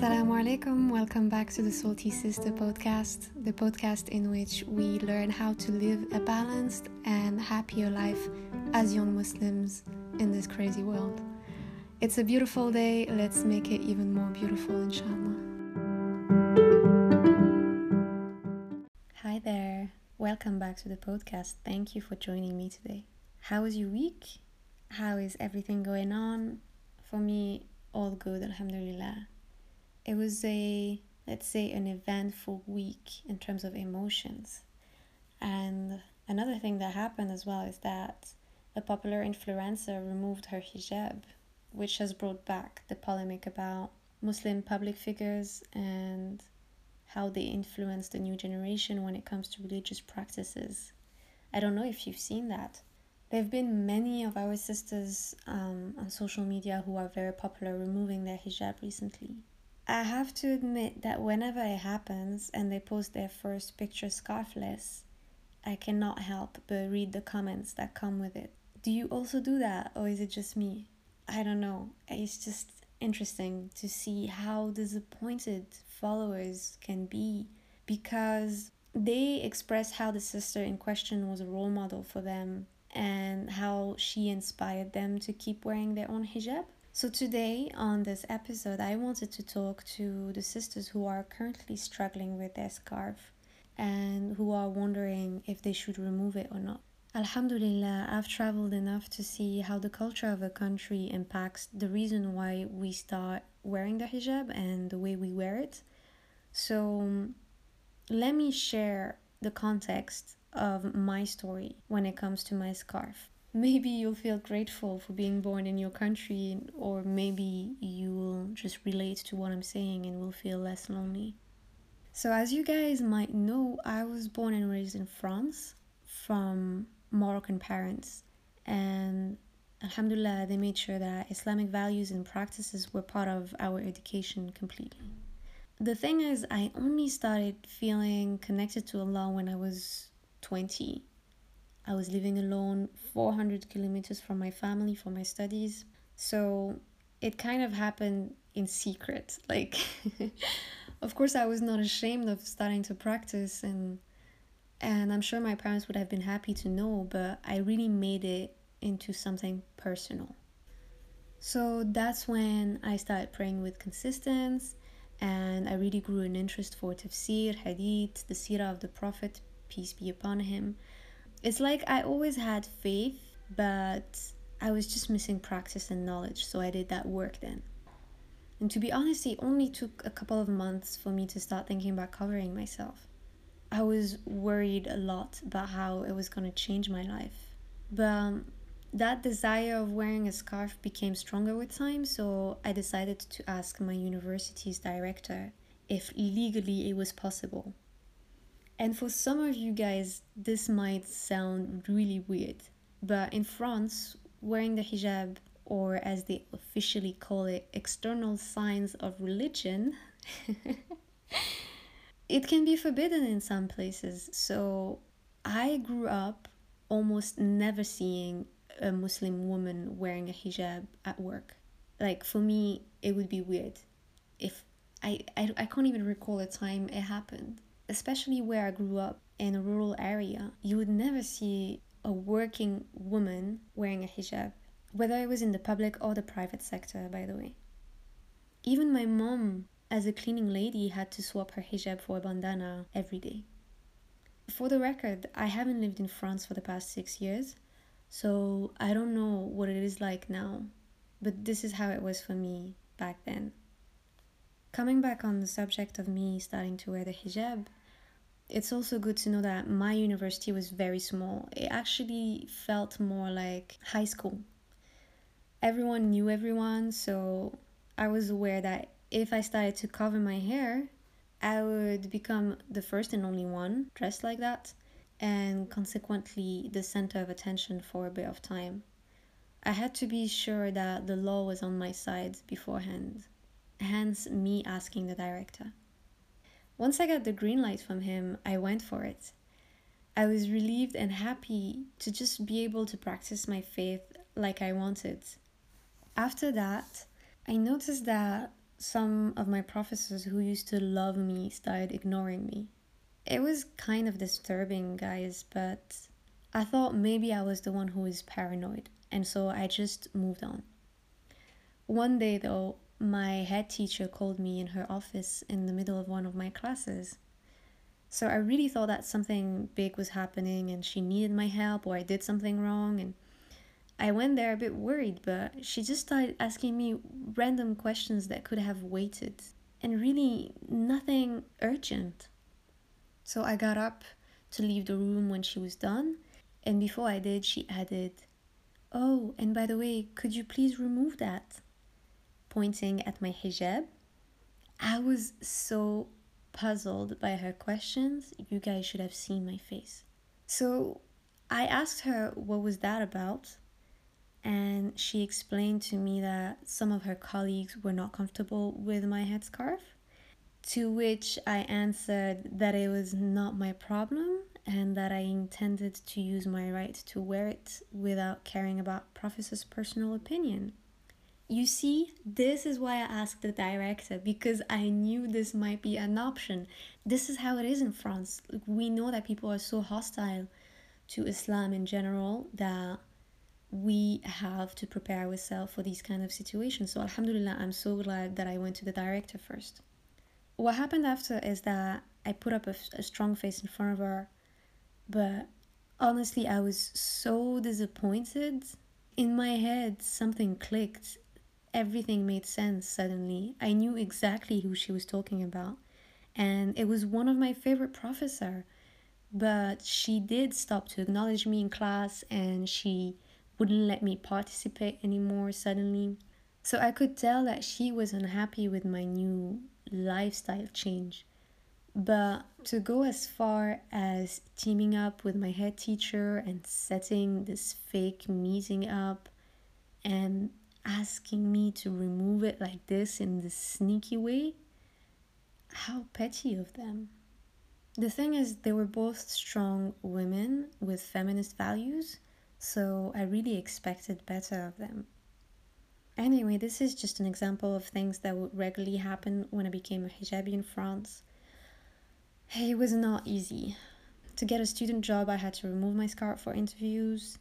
Assalamu alaikum. Welcome back to the Salty Sister podcast, the podcast in which we learn how to live a balanced and happier life as young Muslims in this crazy world. It's a beautiful day. Let's make it even more beautiful, inshallah. Hi there. Welcome back to the podcast. Thank you for joining me today. How was your week? How is everything going on? For me, all good, alhamdulillah. It was a, let's say, an eventful week in terms of emotions. And another thing that happened as well is that a popular influencer removed her hijab, which has brought back the polemic about Muslim public figures and how they influence the new generation when it comes to religious practices. I don't know if you've seen that. There have been many of our sisters um, on social media who are very popular removing their hijab recently. I have to admit that whenever it happens and they post their first picture scarfless, I cannot help but read the comments that come with it. Do you also do that, or is it just me? I don't know. It's just interesting to see how disappointed followers can be because they express how the sister in question was a role model for them and how she inspired them to keep wearing their own hijab. So, today on this episode, I wanted to talk to the sisters who are currently struggling with their scarf and who are wondering if they should remove it or not. Alhamdulillah, I've traveled enough to see how the culture of a country impacts the reason why we start wearing the hijab and the way we wear it. So, let me share the context of my story when it comes to my scarf. Maybe you'll feel grateful for being born in your country, or maybe you will just relate to what I'm saying and will feel less lonely. So, as you guys might know, I was born and raised in France from Moroccan parents, and Alhamdulillah, they made sure that Islamic values and practices were part of our education completely. The thing is, I only started feeling connected to Allah when I was 20. I was living alone 400 kilometers from my family for my studies. So it kind of happened in secret. Like, of course, I was not ashamed of starting to practice, and and I'm sure my parents would have been happy to know, but I really made it into something personal. So that's when I started praying with consistency, and I really grew an interest for tafsir, hadith, the seerah of the Prophet, peace be upon him. It's like I always had faith, but I was just missing practice and knowledge, so I did that work then. And to be honest, it only took a couple of months for me to start thinking about covering myself. I was worried a lot about how it was going to change my life. But um, that desire of wearing a scarf became stronger with time, so I decided to ask my university's director if legally it was possible and for some of you guys, this might sound really weird, but in France, wearing the hijab, or as they officially call it, external signs of religion, it can be forbidden in some places. So I grew up almost never seeing a Muslim woman wearing a hijab at work. Like for me, it would be weird if I, I, I can't even recall a time it happened especially where I grew up in a rural area, you would never see a working woman wearing a hijab, whether it was in the public or the private sector, by the way. Even my mom, as a cleaning lady, had to swap her hijab for a bandana every day. For the record, I haven't lived in France for the past six years, so I don't know what it is like now, but this is how it was for me back then. Coming back on the subject of me starting to wear the hijab, it's also good to know that my university was very small. It actually felt more like high school. Everyone knew everyone, so I was aware that if I started to cover my hair, I would become the first and only one dressed like that, and consequently the center of attention for a bit of time. I had to be sure that the law was on my side beforehand, hence, me asking the director. Once I got the green light from him, I went for it. I was relieved and happy to just be able to practice my faith like I wanted. After that, I noticed that some of my professors who used to love me started ignoring me. It was kind of disturbing, guys, but I thought maybe I was the one who was paranoid, and so I just moved on. One day, though, my head teacher called me in her office in the middle of one of my classes. So I really thought that something big was happening and she needed my help or I did something wrong and I went there a bit worried, but she just started asking me random questions that could have waited and really nothing urgent. So I got up to leave the room when she was done, and before I did, she added, Oh, and by the way, could you please remove that? Pointing at my hijab. I was so puzzled by her questions. You guys should have seen my face. So I asked her what was that about, and she explained to me that some of her colleagues were not comfortable with my headscarf. To which I answered that it was not my problem and that I intended to use my right to wear it without caring about Professor's personal opinion. You see, this is why I asked the director because I knew this might be an option. This is how it is in France. We know that people are so hostile to Islam in general that we have to prepare ourselves for these kind of situations. So Alhamdulillah, I'm so glad that I went to the director first. What happened after is that I put up a, a strong face in front of her, but honestly, I was so disappointed. In my head, something clicked. Everything made sense suddenly. I knew exactly who she was talking about. And it was one of my favorite professor. But she did stop to acknowledge me in class and she wouldn't let me participate anymore suddenly. So I could tell that she was unhappy with my new lifestyle change. But to go as far as teaming up with my head teacher and setting this fake meeting up and asking me to remove it like this in this sneaky way, how petty of them. The thing is, they were both strong women with feminist values so I really expected better of them. Anyway, this is just an example of things that would regularly happen when I became a hijabi in France. It was not easy. To get a student job, I had to remove my scarf for interviews.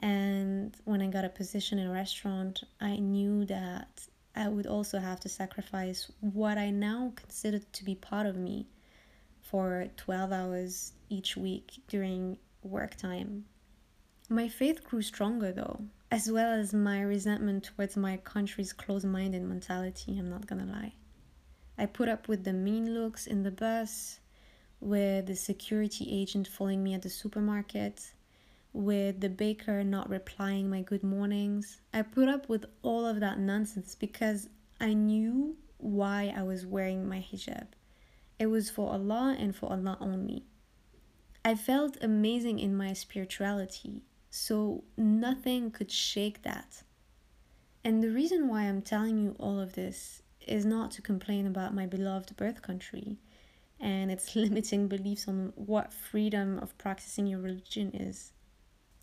And when I got a position in a restaurant, I knew that I would also have to sacrifice what I now consider to be part of me for 12 hours each week during work time my faith grew stronger though, as well as my resentment towards my country's closed minded mentality, I'm not gonna lie. I put up with the mean looks in the bus, with the security agent following me at the supermarket, with the baker not replying my good mornings. I put up with all of that nonsense because I knew why I was wearing my hijab. It was for Allah and for Allah only. I felt amazing in my spirituality so nothing could shake that. And the reason why I'm telling you all of this is not to complain about my beloved birth country and its limiting beliefs on what freedom of practicing your religion is.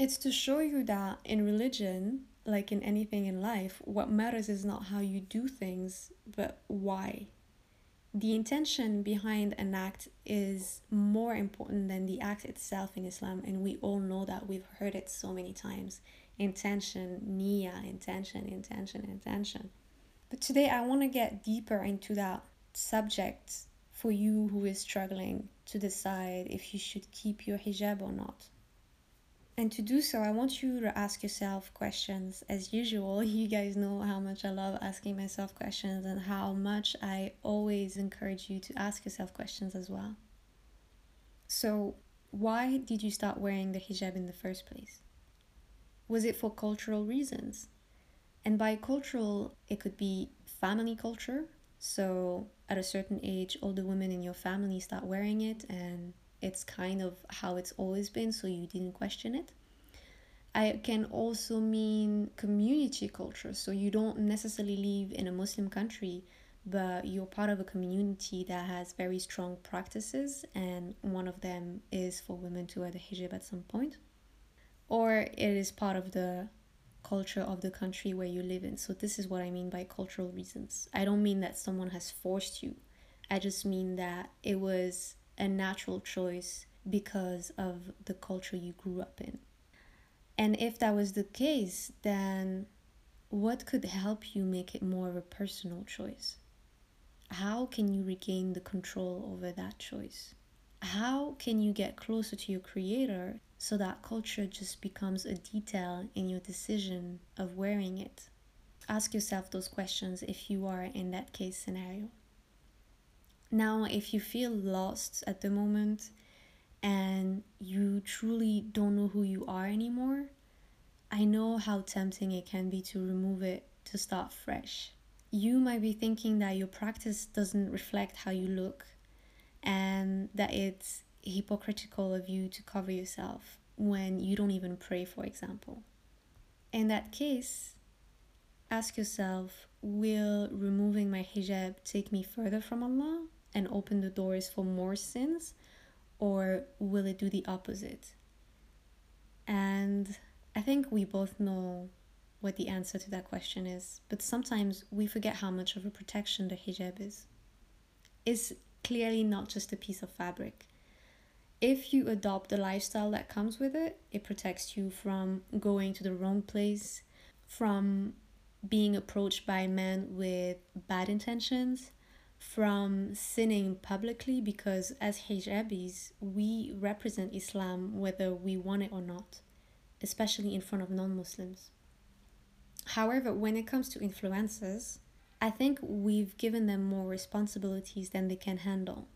It's to show you that in religion, like in anything in life, what matters is not how you do things, but why the intention behind an act is more important than the act itself in Islam, and we all know that. We've heard it so many times. Intention, niya, intention, intention, intention. But today I want to get deeper into that subject for you who is struggling to decide if you should keep your hijab or not. And to do so, I want you to ask yourself questions. As usual, you guys know how much I love asking myself questions and how much I always encourage you to ask yourself questions as well. So, why did you start wearing the hijab in the first place? Was it for cultural reasons? And by cultural, it could be family culture. So, at a certain age, all the women in your family start wearing it, and it's kind of how it's always been, so you didn't question it. I can also mean community culture, so you don't necessarily live in a Muslim country, but you're part of a community that has very strong practices, and one of them is for women to wear the hijab at some point. Or it is part of the culture of the country where you live in. So, this is what I mean by cultural reasons. I don't mean that someone has forced you, I just mean that it was a natural choice because of the culture you grew up in. And if that was the case, then what could help you make it more of a personal choice? How can you regain the control over that choice? How can you get closer to your creator so that culture just becomes a detail in your decision of wearing it? Ask yourself those questions if you are in that case scenario. Now, if you feel lost at the moment and you truly don't know who you are anymore, I know how tempting it can be to remove it to start fresh. You might be thinking that your practice doesn't reflect how you look and that it's hypocritical of you to cover yourself when you don't even pray, for example. In that case, ask yourself will removing my hijab take me further from Allah and open the doors for more sins, or will it do the opposite? And I think we both know what the answer to that question is, but sometimes we forget how much of a protection the hijab is. It's clearly not just a piece of fabric. If you adopt the lifestyle that comes with it, it protects you from going to the wrong place, from being approached by men with bad intentions, from sinning publicly because as hijabis, we represent Islam whether we want it or not especially in front of non Muslims. However, when it comes to influencers, I think we've given them more responsibilities than they can handle.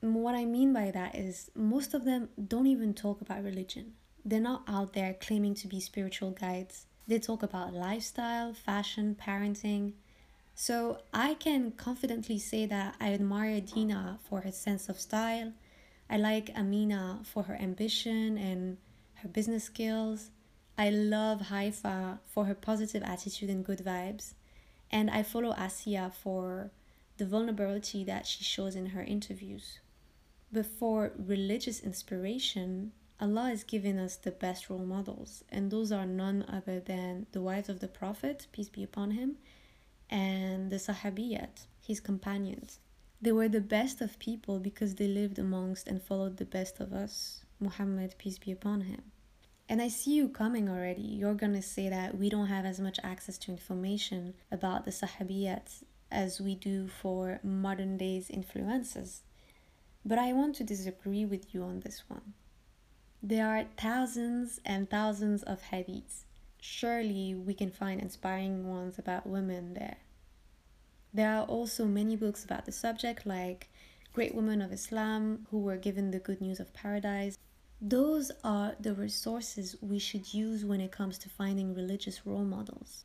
What I mean by that is most of them don't even talk about religion. They're not out there claiming to be spiritual guides. They talk about lifestyle, fashion, parenting. So I can confidently say that I admire Dina for her sense of style. I like Amina for her ambition and her business skills. I love Haifa for her positive attitude and good vibes. And I follow Asia for the vulnerability that she shows in her interviews. But for religious inspiration, Allah has given us the best role models, and those are none other than the wives of the Prophet, peace be upon him, and the Sahabiyat, his companions. They were the best of people because they lived amongst and followed the best of us, Muhammad, peace be upon him. And I see you coming already. You're going to say that we don't have as much access to information about the Sahabiyat as we do for modern days influencers. But I want to disagree with you on this one. There are thousands and thousands of hadiths. Surely we can find inspiring ones about women there. There are also many books about the subject, like Great Women of Islam, who were given the good news of paradise, those are the resources we should use when it comes to finding religious role models.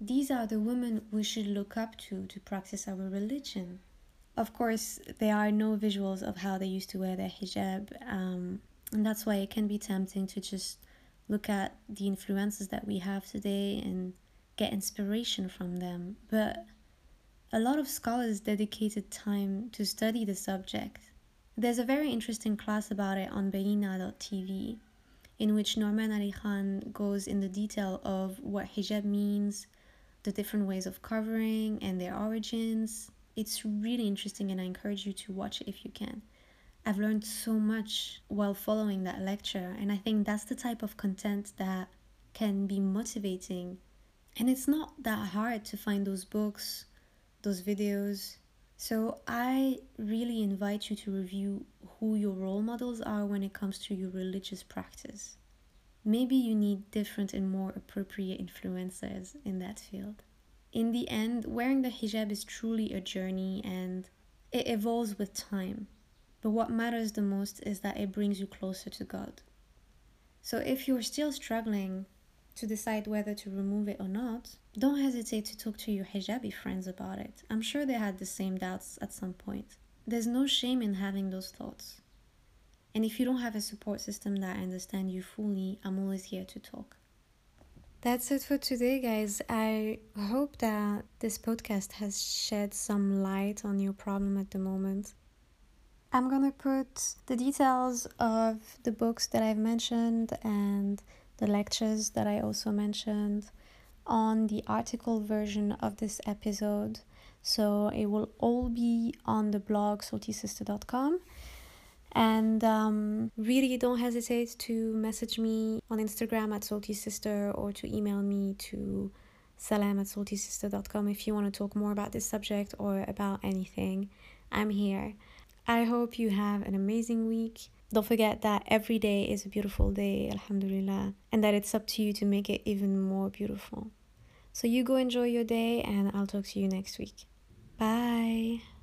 These are the women we should look up to to practice our religion. Of course, there are no visuals of how they used to wear their hijab, um, and that's why it can be tempting to just look at the influences that we have today and get inspiration from them. But a lot of scholars dedicated time to study the subject there's a very interesting class about it on Bayyinah.tv in which Nouman Ali Khan goes in the detail of what hijab means, the different ways of covering, and their origins. It's really interesting, and I encourage you to watch it if you can. I've learned so much while following that lecture, and I think that's the type of content that can be motivating. And it's not that hard to find those books, those videos, so I really invite you to review who your role models are when it comes to your religious practice. Maybe you need different and more appropriate influencers in that field. In the end, wearing the hijab is truly a journey and it evolves with time. But what matters the most is that it brings you closer to God. So if you're still struggling to decide whether to remove it or not, don't hesitate to talk to your hijabi friends about it. I'm sure they had the same doubts at some point. There's no shame in having those thoughts. And if you don't have a support system that understands you fully, I'm always here to talk. That's it for today, guys. I hope that this podcast has shed some light on your problem at the moment. I'm gonna put the details of the books that I've mentioned and the lectures that I also mentioned on the article version of this episode. So it will all be on the blog saltysister.com. And um, really don't hesitate to message me on Instagram at Salty Sister or to email me to salam at saltysister.com if you want to talk more about this subject or about anything. I'm here. I hope you have an amazing week. Don't forget that every day is a beautiful day, Alhamdulillah, and that it's up to you to make it even more beautiful. So you go enjoy your day, and I'll talk to you next week. Bye.